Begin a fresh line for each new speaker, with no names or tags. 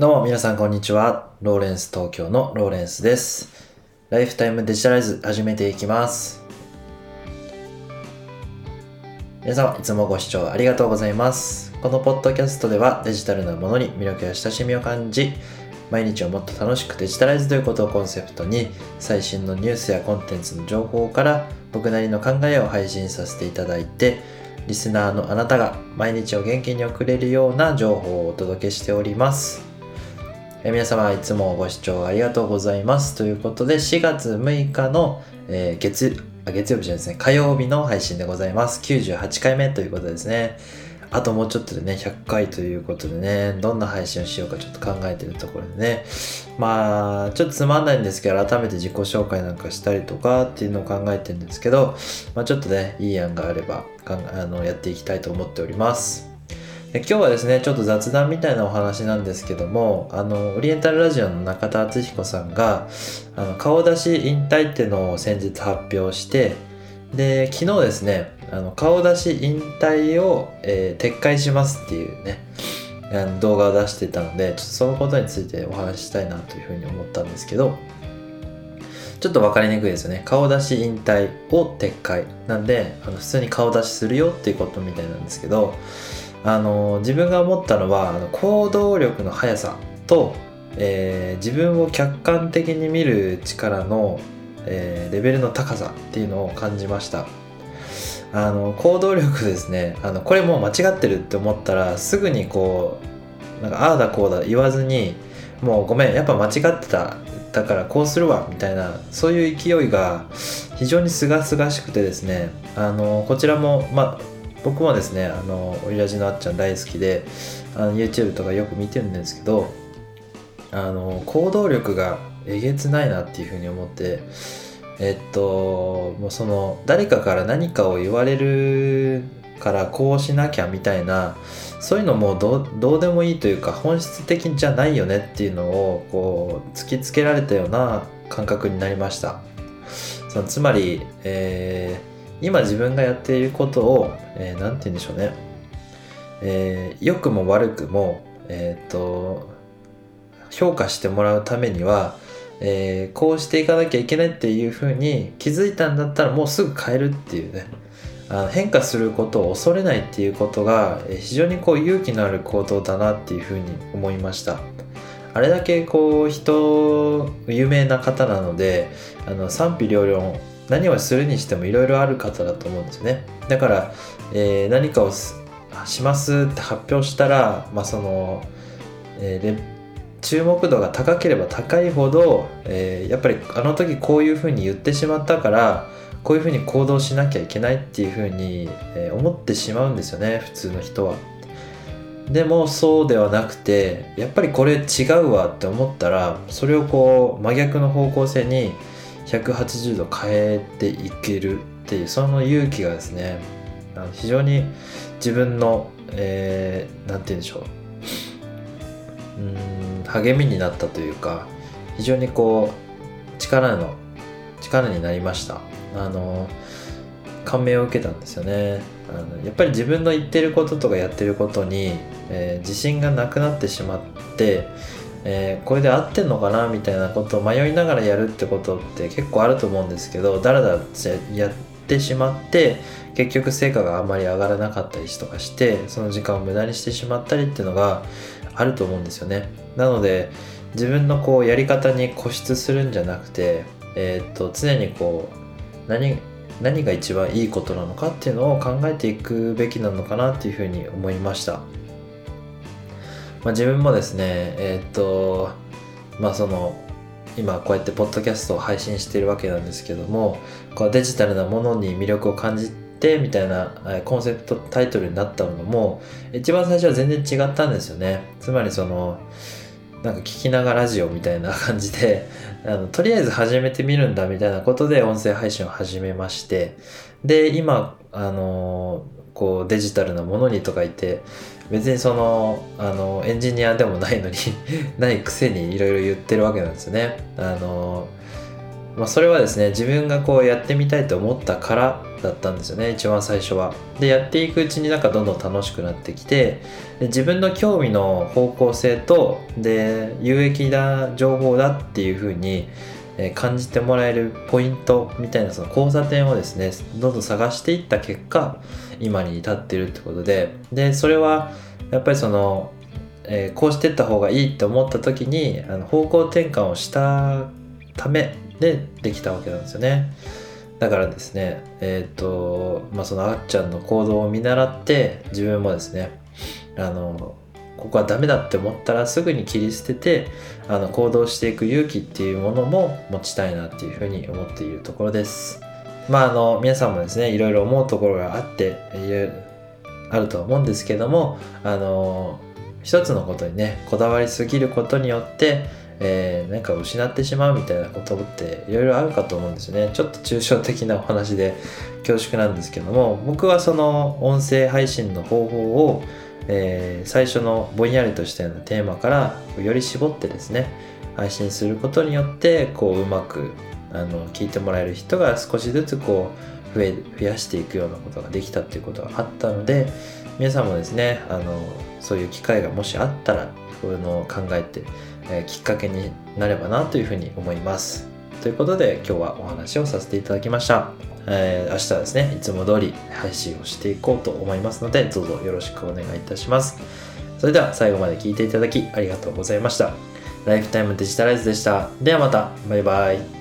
どうも皆さんこんにちは。ローレンス東京のローレンスです。ライフタイムデジタライズ始めていきます。皆様いつもご視聴ありがとうございます。このポッドキャストではデジタルなものに魅力や親しみを感じ、毎日をもっと楽しくデジタライズということをコンセプトに最新のニュースやコンテンツの情報から僕なりの考えを配信させていただいてリスナーのあなたが毎日を元気に送れるような情報をお届けしております。え皆様いつもご視聴ありがとうございます。ということで4月6日の、えー月あ月曜日じゃないですね火曜日の配信でございます。98回目ということですね。あともうちょっとでね100回ということでねどんな配信をしようかちょっと考えてるところでねまあちょっとつまんないんですけど改めて自己紹介なんかしたりとかっていうのを考えてるんですけど、まあ、ちょっとねいい案があればかんあのやっていきたいと思っております。今日はですねちょっと雑談みたいなお話なんですけどもあのオリエンタルラジオの中田敦彦さんがあの顔出し引退っていうのを先日発表してで昨日ですねあの顔出し引退を、えー撤回しますっていうねあの動画を出してたのでちょっとそのことについてお話ししたいなというふうに思ったんですけどちょっと分かりにくいですよね。顔出し引退を撤回なんであの普通に顔出しするよっていうことみたいなんですけどあの自分が思ったのはあの行動力の速さと、えー自分を客観的に見る力の、えーレベルの高さっていうのを感じました。あの行動力ですね。あのこれもう間違ってるって思ったらすぐにこうなんかああだこうだ言わずにもうごめんやっぱ間違ってた。だからこうするわみたいなそういう勢いが非常にすがすがしくてですね。あのこちらもまあ僕もですねあのオリラジのあっちゃん大好きであの YouTube とかよく見てるんですけどあの行動力がえげつないなっていうふうに思ってえっともうその誰かから何かを言われるからこうしなきゃみたいなそういうのもどうでもいいというか本質的じゃないよねっていうのをこう突きつけられたような感覚になりました。そのつまり、え今自分がやっていることを、えーて言うんでしょうね、えー良くも悪くも、えー、と評価してもらうためには、えーこうしていかなきゃいけないっていうふうに気づいたんだったらもうすぐ変えるっていうね。あの変化することを恐れないっていうことが非常にこう勇気のある行動だなっていうふうに思いました。あれだけこう人有名な方なのであの賛否両論何をするにしてもいろいろある方だと思うんですよねだから、えー何かをしますって発表したら、まあそのえー注目度が高ければ高いほど、えーやっぱりあの時こういうふうに言ってしまったからこういうふうに行動しなきゃいけないっていうふうに、え思ってしまうんですよね普通の人は。でもそうではなくてやっぱりこれ違うわって思ったらそれをこう真逆の方向性に180度変えていけるっていうその勇気がですね非常に自分の、えーて言うんでしょう。うん励みになったというか非常にこう力の力になりました。あの感銘を受けたんですよね。あのやっぱり自分の言ってることとかやってることに、えー自信がなくなってしまって、えーこれで合ってんのかなみたいなことを迷いながらやるってことって結構あると思うんですけどだらだらやってしまって結局成果があんまり上がらなかったりとかしてその時間を無駄にしてしまったりっていうのがあると思うんですよね。なので自分のこうやり方に固執するんじゃなくて、えーっと常にこう何何が一番いいことなのかっていうのを考えていくべきなのかなっていうふうに思いました、まあ、自分もですねえーっとまあその今こうやってポッドキャストを配信しているわけなんですけどもこうデジタルなものに魅力を感じてみたいなコンセプトタイトルになったのも一番最初は全然違ったんですよね。つまりそのなんか聞きながらラジオみたいな 感じであのとりあえず始めてみるんだみたいなことで音声配信を始めまして。で今あのこうデジタルなものにとか言って別にそのあのエンジニアでもないのに ないくせにいろいろ言ってるわけなんですよねあのまあ、それはですね自分がこうやってみたいと思ったからだったんですよね一番最初は。でやっていくうちになんかどんどん楽しくなってきてで自分の興味の方向性とで有益な情報だっていうふうに感じてもらえるポイントみたいなその交差点をですねどんどん探していった結果今に至ってるってことででそれはやっぱりその、えー、こうしてった方がいいって思った時にあの方向転換をしたためでできたわけなんですよね。だからですね、えっ、ー、と、まあ、そのあっちゃんの行動を見習って、自分もですね、あの、ここはダメだって思ったらすぐに切り捨てて、あの、行動していく勇気っていうものも持ちたいなっていうふうに思っているところです。まあ、あの、皆さんもですね、いろいろ思うところがあって、あると思うんですけども、あの、一つのことにね、こだわりすぎることによって、えー、なんか失ってしまうみたいなことっていろいろあるかと思うんですね。ちょっと抽象的なお話で恐縮なんですけども僕はその音声配信の方法を、えー、最初のぼんやりとしたようなテーマからより絞ってですね配信することによってこううまくあの聞いてもらえる人が少しずつこう増え増やしていくようなことができたっていうことがあったので皆さんもですねあのそういう機会がもしあったらそういうのを考えてえきっかけになればなというふうに思います。ということで今日はお話をさせていただきました。えー、明日はですね、いつも通り配信をしていこうと思いますので、どうぞよろしくお願いいたします。それでは最後まで聞いていただきありがとうございました。ライフタイムデジタライズでした。ではまた、バイバイ。